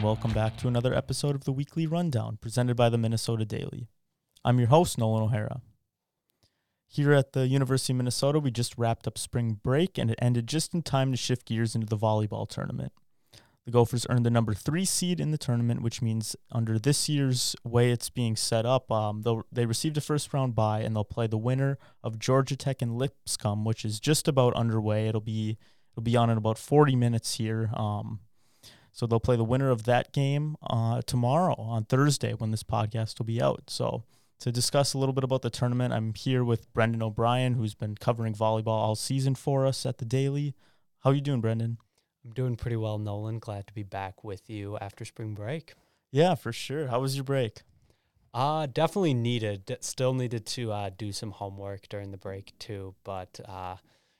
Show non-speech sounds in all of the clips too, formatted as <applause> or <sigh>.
and welcome back to another episode of the Weekly Rundown presented by the Minnesota Daily. I'm your host, Nolan O'Hara. Here at the University of Minnesota, we just wrapped up spring break and it ended just in time to shift gears into the volleyball tournament. The Gophers earned the number three seed in the tournament, which means under this year's way it's being set up, um, they received a first round bye and they'll play the winner of Georgia Tech and Lipscomb, which is just about underway. It'll be it'll be on in about 40 minutes here. Um, so they'll play the winner of that game uh, tomorrow on Thursday when this podcast will be out. So to discuss a little bit about the tournament, I'm here with Brendan O'Brien, who's been covering volleyball all season for us at the Daily. How are you doing, Brendan? I'm doing pretty well, Nolan. Glad to be back with you after spring break. Yeah, for sure. How was your break? Uh, definitely needed. Still needed to uh, do some homework during the break too, but uh,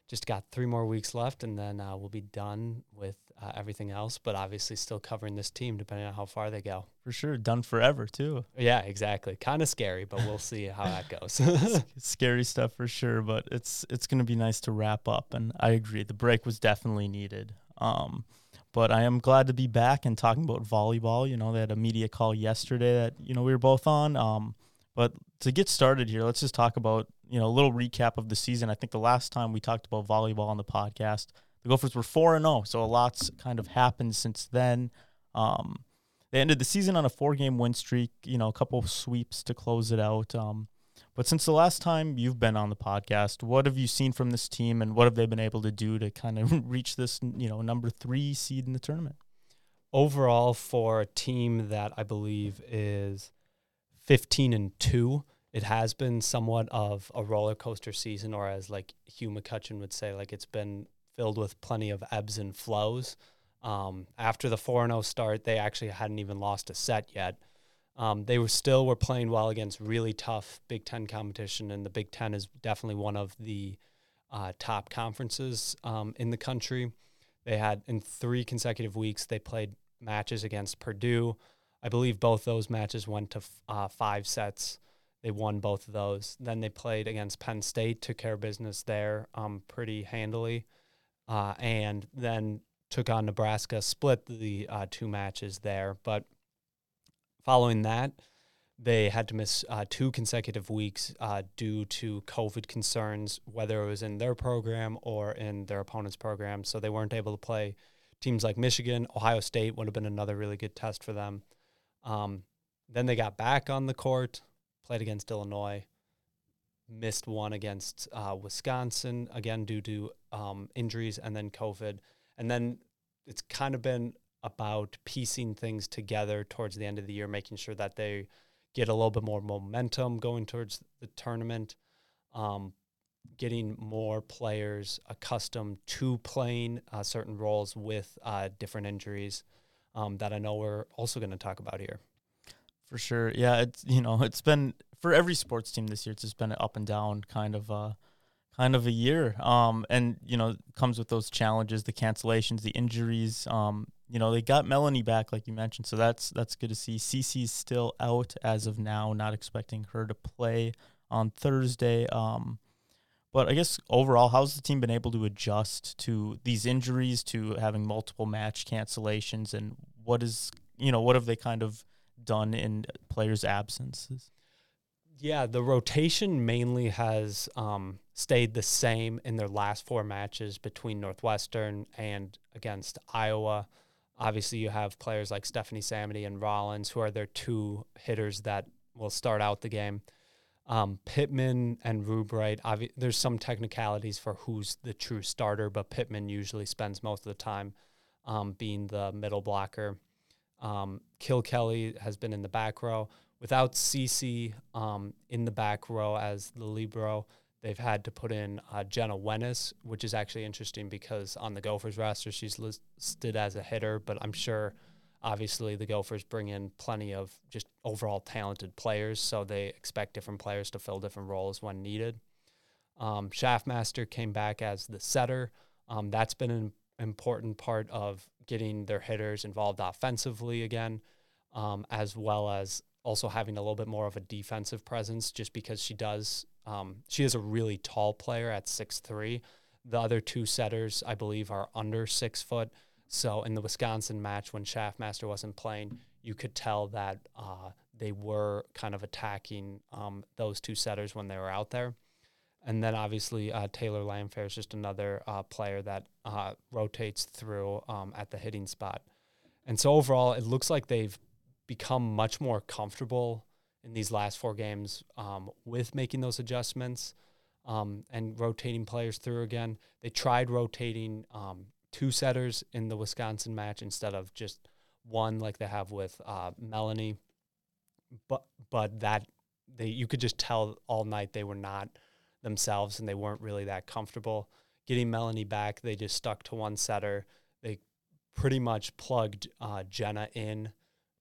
just got three more weeks left, and then uh, we'll be done with uh, everything else. But obviously, still covering this team, depending on how far they go. For sure, done forever too. Yeah, exactly. Kind of scary, but we'll see how that <laughs> goes. scary stuff for sure, but it's it's going to be nice to wrap up. And I agree, the break was definitely needed. Um, but I am glad to be back and talking about volleyball. You know, they had a media call yesterday that you know we were both on. Um, but to get started here, let's just talk about you know a little recap of the season. I think the last time we talked about volleyball on the podcast, the Gophers were four and zero, oh, so a lot's kind of happened since then. Um, they ended the season on a four-game win streak. You know, a couple sweeps to close it out. Um, but since the last time you've been on the podcast, what have you seen from this team, and what have they been able to do to kind of <laughs> reach this, you know, number three seed in the tournament? Overall, for a team that I believe is fifteen and two, it has been somewhat of a roller coaster season, or as like Hugh McCutcheon would say, like it's been filled with plenty of ebbs and flows. Um, after the 4 0 start, they actually hadn't even lost a set yet. Um, they were still were playing well against really tough Big Ten competition, and the Big Ten is definitely one of the uh, top conferences um, in the country. They had in three consecutive weeks they played matches against Purdue. I believe both those matches went to uh, five sets. They won both of those. Then they played against Penn State, took care of business there um, pretty handily uh, and then took on Nebraska, split the uh, two matches there. But following that, they had to miss uh, two consecutive weeks uh, due to COVID concerns, whether it was in their program or in their opponent's program. So they weren't able to play teams like Michigan. Ohio State would have been another really good test for them. Um, then they got back on the court, played against Illinois, missed one against uh, Wisconsin again due to um, injuries and then COVID, and then it's kind of been about piecing things together towards the end of the year, making sure that they get a little bit more momentum going towards the tournament, um, getting more players accustomed to playing uh, certain roles with uh, different injuries um, that I know we're also going to talk about here. For sure, yeah. It's you know it's been for every sports team this year. It's just been an up and down kind of uh, kind of a year. Um, and you know comes with those challenges, the cancellations, the injuries. Um, you know they got Melanie back, like you mentioned, so that's that's good to see. Cece's still out as of now, not expecting her to play on Thursday. Um, but I guess overall, how's the team been able to adjust to these injuries, to having multiple match cancellations, and what is you know what have they kind of done in players' absences? Yeah, the rotation mainly has um, stayed the same in their last four matches between Northwestern and against Iowa. Obviously, you have players like Stephanie Samedy and Rollins, who are their two hitters that will start out the game. Um, Pittman and Rubright, obvi- there's some technicalities for who's the true starter, but Pittman usually spends most of the time um, being the middle blocker. Um, Kilkelly has been in the back row. Without Cece um, in the back row as the libero, they've had to put in uh, Jenna Wenaas, which is actually interesting because on the Gophers roster, she's listed as a hitter, but I'm sure obviously the Gophers bring in plenty of just overall talented players, so they expect different players to fill different roles when needed. Um, Shaffmaster came back as the setter. Um, that's been an important part of getting their hitters involved offensively again, um, as well as also having a little bit more of a defensive presence just because she does um, she is a really tall player at six three. The other two setters, I believe, are under six foot. So in the Wisconsin match, when Shaffmaster wasn't playing, you could tell that uh, they were kind of attacking um, those two setters when they were out there. And then obviously uh, Taylor Landfair is just another uh, player that uh, rotates through um, at the hitting spot. And so overall, it looks like they've become much more comfortable in these last four games um, with making those adjustments um, and rotating players through again. They tried rotating um, two setters in the Wisconsin match instead of just one like they have with uh, Melanie, but but that they you could just tell all night they were not themselves and they weren't really that comfortable getting Melanie back. They just stuck to one setter. They pretty much plugged uh, Jenna in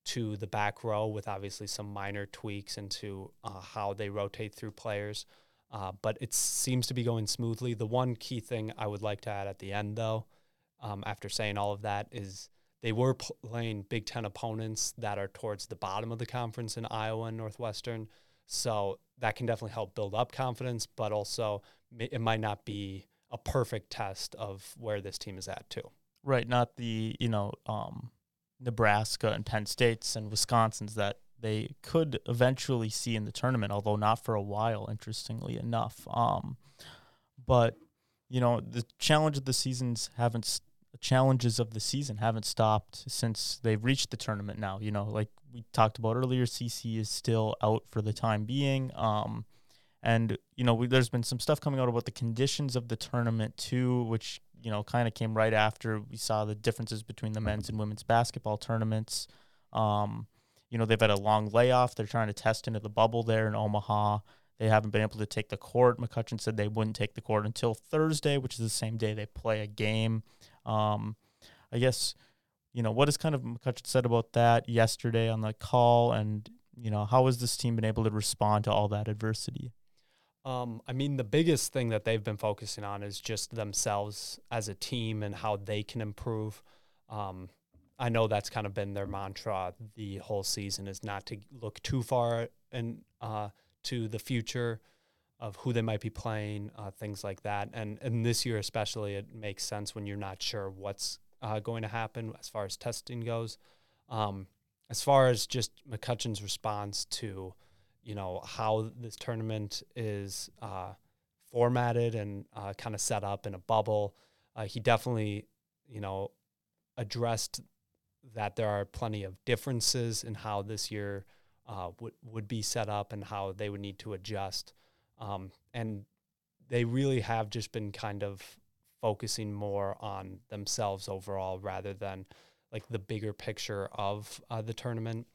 to the back row with obviously some minor tweaks into uh, how they rotate through players. Uh, but it seems to be going smoothly. The one key thing I would like to add at the end, though, um, after saying all of that, is they were playing Big Ten opponents that are towards the bottom of the conference in Iowa and Northwestern. So that can definitely help build up confidence, but also it might not be a perfect test of where this team is at, too. Right. Not the, you know, um, Nebraska and Penn States and Wisconsin's that they could eventually see in the tournament, although not for a while, interestingly enough. Um, but you know, the challenge of the seasons haven't challenges of the season haven't stopped since they've reached the tournament now. You know, like we talked about earlier, CC is still out for the time being. Um, and you know, we, there's been some stuff coming out about the conditions of the tournament too, which you know kind of came right after we saw the differences between the men's and women's basketball tournaments. Um, you know, they've had a long layoff. They're trying to test into the bubble there in Omaha. They haven't been able to take the court. McCutcheon said they wouldn't take the court until Thursday, which is the same day they play a game. Um, I guess, you know, what has kind of McCutcheon said about that yesterday on the call, and you know, how has this team been able to respond to all that adversity? Um, I mean, the biggest thing that they've been focusing on is just themselves as a team and how they can improve. Um, I know that's kind of been their mantra the whole season is not to look too far and uh, to the future of who they might be playing, uh, things like that. And and this year especially, it makes sense when you're not sure what's uh, going to happen as far as testing goes. Um, as far as just McCutcheon's response to, you know, how this tournament is uh, formatted and uh, kind of set up in a bubble, uh, he definitely, you know, addressed that there are plenty of differences in how this year uh, would would be set up and how they would need to adjust. Um, and they really have just been kind of focusing more on themselves overall rather than like the bigger picture of uh, the tournament.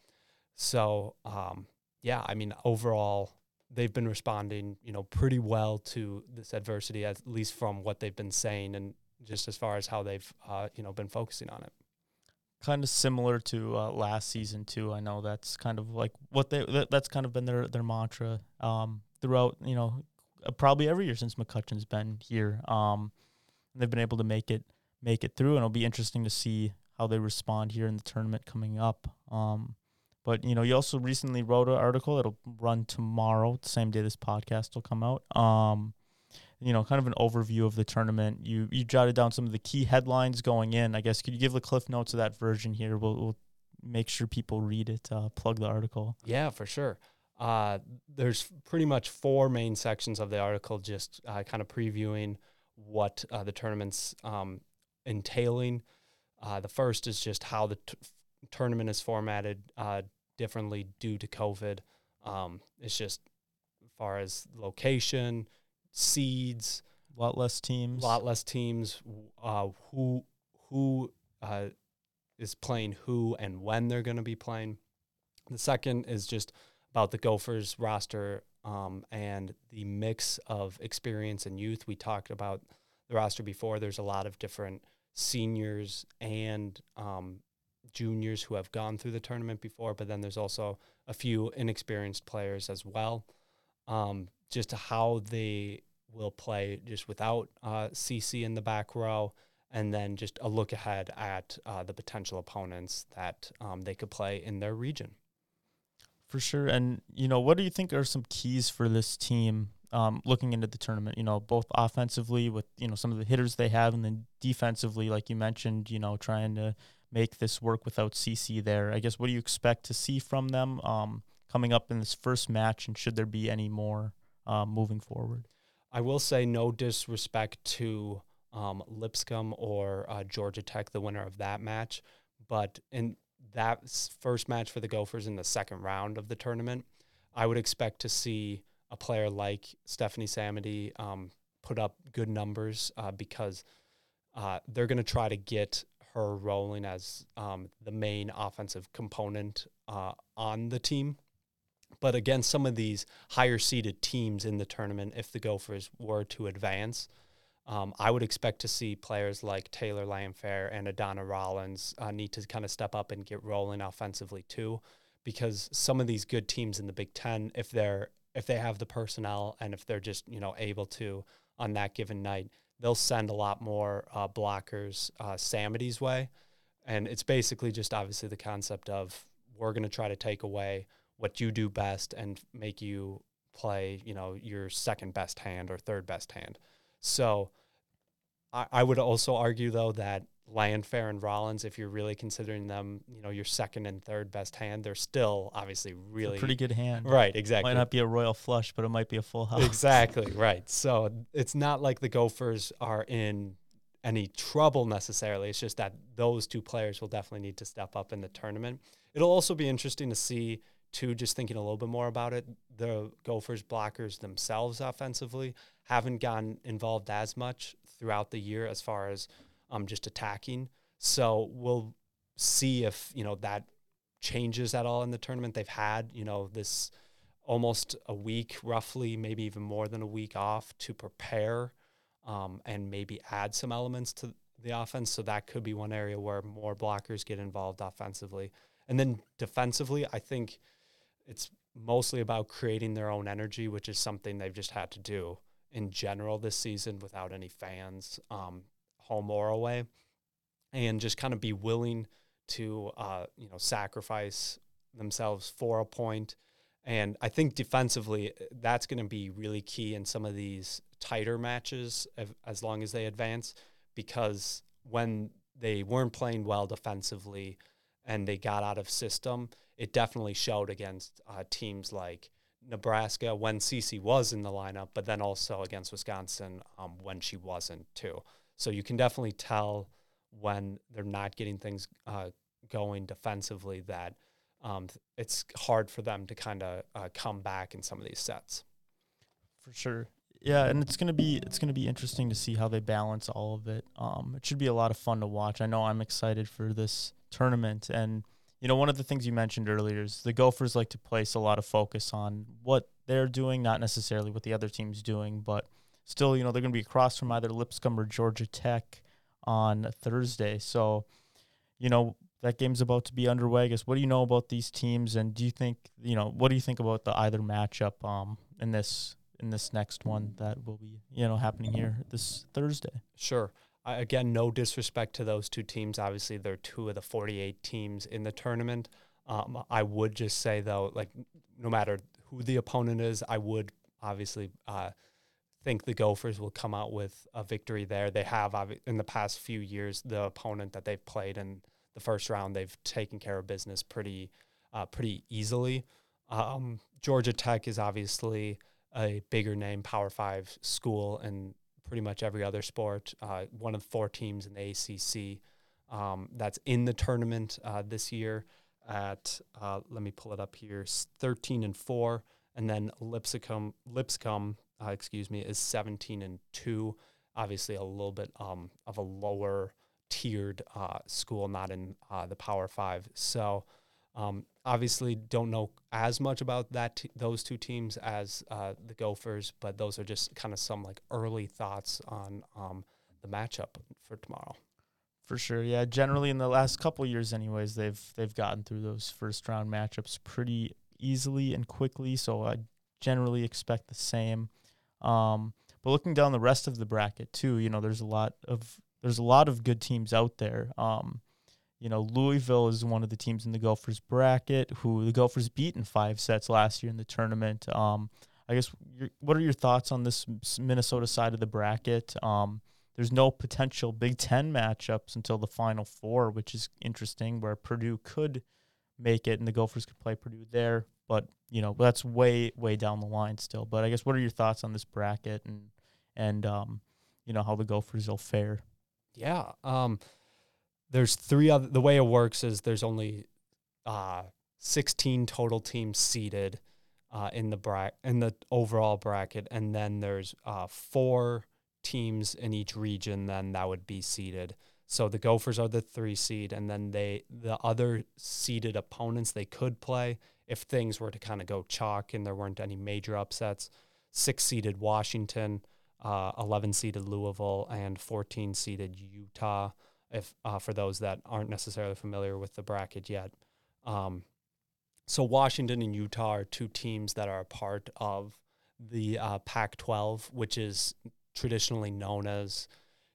So um, yeah, I mean overall they've been responding, you know, pretty well to this adversity, at least from what they've been saying, and just as far as how they've uh, you know been focusing on it kind of similar to uh, last season too. I know that's kind of like what they that, that's kind of been their their mantra um, throughout. You know, uh, probably every year since McCutcheon's been here. Um, they've been able to make it make it through, and it'll be interesting to see how they respond here in the tournament coming up. Um, but you know, you also recently wrote an article. that'll run tomorrow, the same day this podcast will come out. Um, you know, kind of an overview of the tournament. You you jotted down some of the key headlines going in. I guess could you give the cliff notes of that version here? We'll, we'll make sure people read it. Uh, plug the article. Yeah, for sure. Uh, there's pretty much four main sections of the article, just uh, kind of previewing what uh, the tournament's um, entailing. Uh, the first is just how the t- tournament is formatted uh, differently due to COVID. Um, it's just as far as location, seeds, a lot less teams, a lot less teams. Uh, who who uh, is playing who and when they're going to be playing. The second is just about the Gophers roster um, and the mix of experience and youth. We talked about the roster before. There's a lot of different seniors and um, juniors who have gone through the tournament before, but then there's also a few inexperienced players as well. Um, just how they will play just without uh, CC in the back row, and then just a look ahead at uh, the potential opponents that um, they could play in their region. For sure. And, you know, what do you think are some keys for this team um, looking into the tournament. You know, both offensively with you know some of the hitters they have, and then defensively, like you mentioned, you know, trying to make this work without CC there. I guess what do you expect to see from them um, coming up in this first match, and should there be any more um, moving forward? I will say no disrespect to um, Lipscomb or uh, Georgia Tech, the winner of that match, but in that first match for the Gophers in the second round of the tournament, I would expect to see a player like Stephanie Samedy um, put up good numbers uh, because uh, they're going to try to get her rolling as um, the main offensive component uh, on the team. But against some of these higher seeded teams in the tournament, if the Gophers were to advance, um, I would expect to see players like Taylor Landfair and Adanna Rollins uh, need to kind of step up and get rolling offensively too, because some of these good teams in the Big Ten, if they're if they have the personnel and if they're just you know able to on that given night, they'll send a lot more uh, blockers uh, Samedy's way, and it's basically just obviously the concept of we're going to try to take away what you do best and make you play you know your second best hand or third best hand. So I, I would also argue though that Landfair and Rollins, if you're really considering them, you know, your second and third best hand, they're still obviously really pretty good hand. Right, exactly. Might not be a royal flush, but it might be a full house. Exactly, right. So it's not like the Gophers are in any trouble necessarily. It's just that those two players will definitely need to step up in the tournament. It'll also be interesting to see too, just thinking a little bit more about it, the Gophers blockers themselves offensively haven't gotten involved as much throughout the year as far as um, just attacking. So we'll see if you know that changes at all in the tournament. They've had you know this almost a week, roughly, maybe even more than a week off to prepare um, and maybe add some elements to the offense. So that could be one area where more blockers get involved offensively. And then defensively, I think it's mostly about creating their own energy, which is something they've just had to do in general this season without any fans, um, home or away, and just kind of be willing to uh, you know sacrifice themselves for a point. And I think defensively, that's going to be really key in some of these tighter matches as long as they advance, because when they weren't playing well defensively and they got out of system, it definitely showed against uh, teams like Nebraska when CC was in the lineup, but then also against Wisconsin um, when she wasn't too. So you can definitely tell when they're not getting things uh, going defensively that um, it's hard for them to kind of uh, come back in some of these sets. For sure. Yeah, and it's gonna be it's gonna be interesting to see how they balance all of it. Um, it should be a lot of fun to watch. I know I'm excited for this tournament, and you know, one of the things you mentioned earlier is the Gophers like to place a lot of focus on what they're doing, not necessarily what the other team's doing, but still, you know, they're going to be across from either Lipscomb or Georgia Tech on Thursday. So, you know, that game's about to be underway. I guess what do you know about these teams, and do you think, you know, what do you think about the either matchup um in this in this next one that will be you know happening here this Thursday? Sure again, no disrespect to those two teams. Obviously, they're two of the 48 teams in the tournament. Um, I would just say, though, like no matter who the opponent is, I would obviously uh, think the Gophers will come out with a victory there. They have in the past few years the opponent that they've played in the first round. They've taken care of business pretty uh, pretty easily. Um, Georgia Tech is obviously a bigger name Power Five school, and pretty much every other sport. Uh, one of four teams in the ACC um, that's in the tournament uh, this year. At uh, let me pull it up here, 13 and four, and then Lipscomb, Lipscomb, uh, excuse me, is 17 and two. Obviously, a little bit um, of a lower tiered uh, school, not in the Power Five. So um, obviously, don't know as much about that t- those two teams as uh, the Gophers, but those are just kind of some like early thoughts on um, the matchup for tomorrow. For sure, yeah. Generally, in the last couple years, anyways, they've they've gotten through those first round matchups pretty easily and quickly. So I generally expect the same. Um, but looking down the rest of the bracket too, you know, there's a lot of there's a lot of good teams out there. Um, you know, Louisville is one of the teams in the Gophers bracket who the Gophers beat in five sets last year in the tournament. Um, I guess what are your thoughts on this Minnesota side of the bracket? Um, there's no potential Big Ten matchups until the Final Four, which is interesting. Where Purdue could make it, and the Gophers could play Purdue there, but you know that's way way down the line still. But I guess what are your thoughts on this bracket and and um, you know how the Gophers will fare? Yeah, um, there's three other. The way it works is there's only uh, 16 total teams seeded uh, in the bra- in the overall bracket, and then there's uh, four teams in each region. Then that would be seeded. So the Gophers are the three seed, and then they the other seeded opponents they could play if things were to kind of go chalk and there weren't any major upsets. Six seeded Washington, uh, 11 seeded Louisville, and 14 seeded Utah. If uh, for those that aren't necessarily familiar with the bracket yet, um, so Washington and Utah are two teams that are a part of the uh, Pac-12, which is traditionally known as,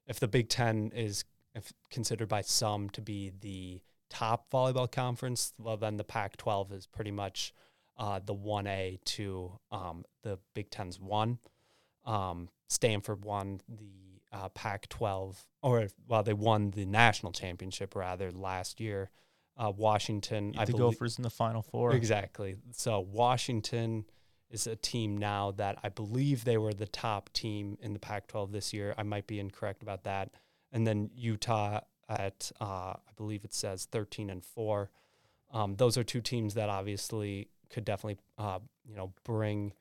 if the Big Ten is considered by some to be the top volleyball conference, well then the Pac-12 is pretty much uh, the 1A to um, the Big Ten's one. Um, Stanford won the uh, Pac-12, or well, they won the national championship rather last year uh, Washington. I the believe, Gophers in the Final Four. Exactly. So Washington is a team now that I believe they were the top team in the Pac-12 this year. I might be incorrect about that. And then Utah at uh, I believe it says 13 and four. Um, those are two teams that obviously could definitely uh, you know bring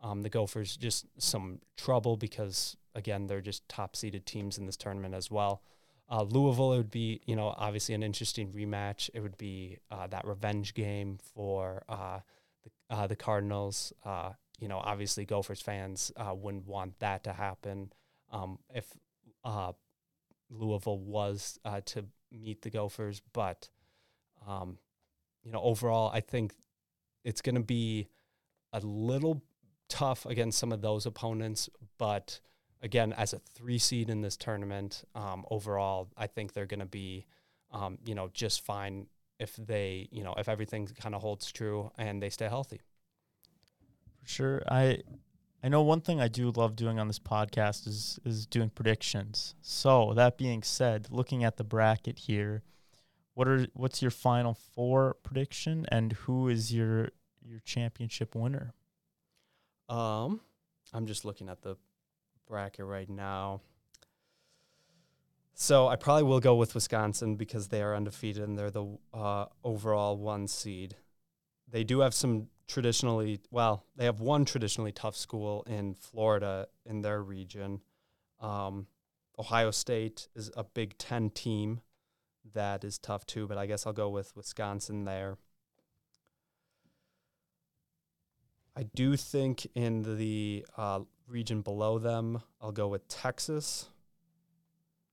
um, the Gophers just some trouble because again they're just top seeded teams in this tournament as well. Uh, Louisville, it would be, you know, obviously an interesting rematch. It would be uh, that revenge game for uh, the, uh, the Cardinals. Uh, you know, obviously Gophers fans uh, wouldn't want that to happen. Um, if Louisville was to meet the Gophers, but, um, you know, overall, I think it's going to be a little tough against some of those opponents, but – again, as a three seed in this tournament, um, overall, I think they're going to be, um, you know, just fine if they, you know, if everything kind of holds true and they stay healthy. For sure, I, I know one thing I do love doing on this podcast is is doing predictions. So that being said, looking at the bracket here, what are what's your final four prediction and who is your your championship winner? Um, I'm just looking at the bracket right now. So I probably will go with Wisconsin because they are undefeated and they're the uh, overall one seed. They do have some traditionally, well, they have one traditionally tough school in Florida in their region. Um, Ohio State is a Big Ten team that is tough too, but I guess I'll go with Wisconsin there. I do think in the uh, region below them, I'll go with Texas.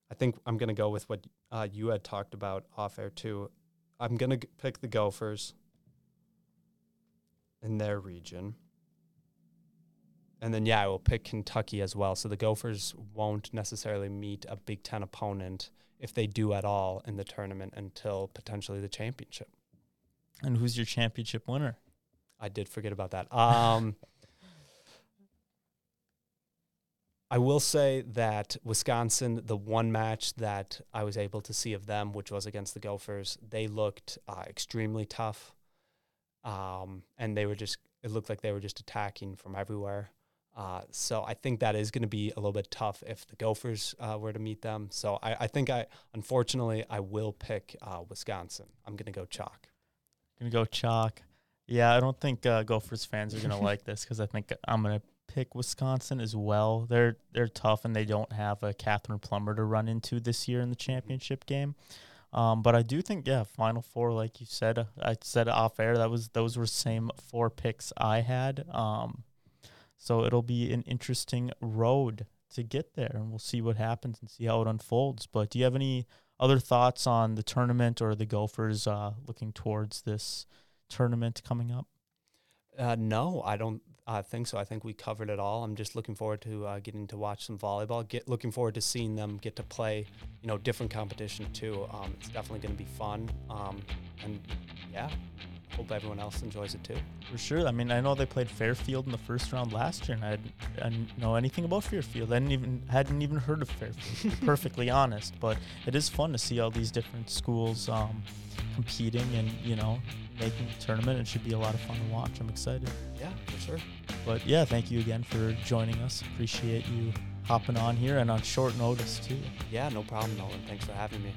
I think I'm going to go with what uh, you had talked about off air too. I'm going to pick the Gophers in their region. And then, yeah, I will pick Kentucky as well. So the Gophers won't necessarily meet a Big Ten opponent if they do at all in the tournament until potentially the championship. And who's your championship winner? I did forget about that. Um, I will say that Wisconsin, the one match that I was able to see of them, which was against the Gophers, they looked uh, extremely tough. Um, and they were just, it looked like they were just attacking from everywhere. Uh, so I think that is going to be a little bit tough if the Gophers uh, were to meet them. So I, I, think I, unfortunately, I will pick uh, Wisconsin. I'm going to go chalk. Going to go chalk. Yeah, I don't think uh, Gophers fans are going <laughs> to like this because I think I'm going to pick Wisconsin as well. They're they're tough and they don't have a Kathryn Plummer to run into this year in the championship game. Um, but I do think yeah, Final Four, like you said, uh, I said off air that was those were same four picks I had. Um, so it'll be an interesting road to get there, and we'll see what happens and see how it unfolds. But do you have any other thoughts on the tournament or the Gophers uh, looking towards this tournament coming up? Uh, no, I don't I think so. I think we covered it all. I'm just looking forward to uh, getting to watch some volleyball. Get looking forward to seeing them get to play, you know, different competition too. Um, it's definitely going to be fun. Um, and yeah, hope everyone else enjoys it too. For sure. I mean, I know they played Fairfield in the first round last year, and I, didn't- I didn't know anything about Fairfield. I didn't even hadn't even heard of Fairfield. to be <laughs> perfectly honest, but it is fun to see all these different schools um, competing and you know making the tournament. It should be a lot of fun to watch. I'm excited. Yeah, for sure. But yeah, thank you again for joining us. Appreciate you hopping on here and on short notice too. Yeah, no problem, Nolan. Thanks for having me.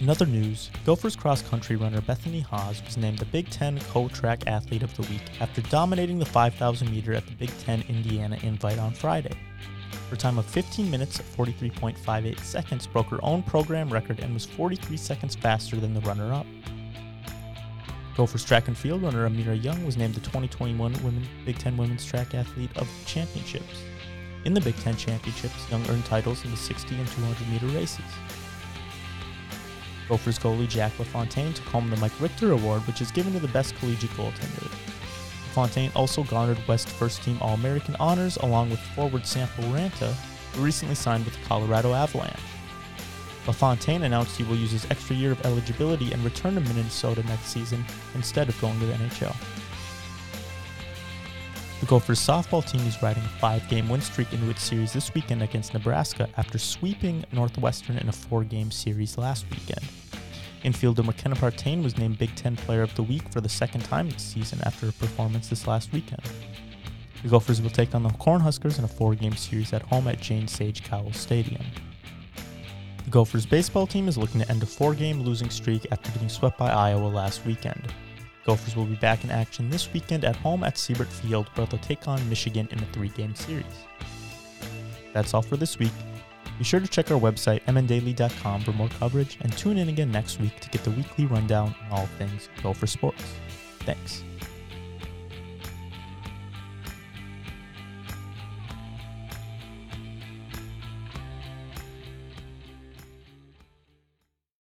In other news, Gophers cross country runner Bethany Hasz was named the Big Ten Co Track Athlete of the Week after dominating the 5,000 meter at the Big Ten Indiana Invite on Friday. Her time of 15 minutes 43.58 seconds broke her own program record and was 43 seconds faster than the runner up. Gophers track and field runner Amira Young was named the 2021 Women Big Ten Women's Track Athlete of Championships. In the Big Ten Championships, Young earned titles in the 60 and 200 meter races. Gophers goalie Jack LaFontaine took home the Mike Richter Award, which is given to the best collegiate goaltender. LaFontaine also garnered West First Team All American honors along with forward Sampo Ranta, who recently signed with the Colorado Avalanche. LaFontaine announced he will use his extra year of eligibility and return to Minnesota next season instead of going to the NHL. The Gophers softball team is riding a five game win streak into its series this weekend against Nebraska after sweeping Northwestern in a four game series last weekend. Infielder McKenna Partain was named Big Ten Player of the Week for the second time this season after a performance this last weekend. The Gophers will take on the Cornhuskers in a four game series at home at Jane Sage Cowles Stadium. The Gophers baseball team is looking to end a four game losing streak after getting swept by Iowa last weekend. Gophers will be back in action this weekend at home at Siebert Field, where they'll take on Michigan in a three game series. That's all for this week. Be sure to check our website, mndaily.com, for more coverage, and tune in again next week to get the weekly rundown on all things Gopher sports. Thanks.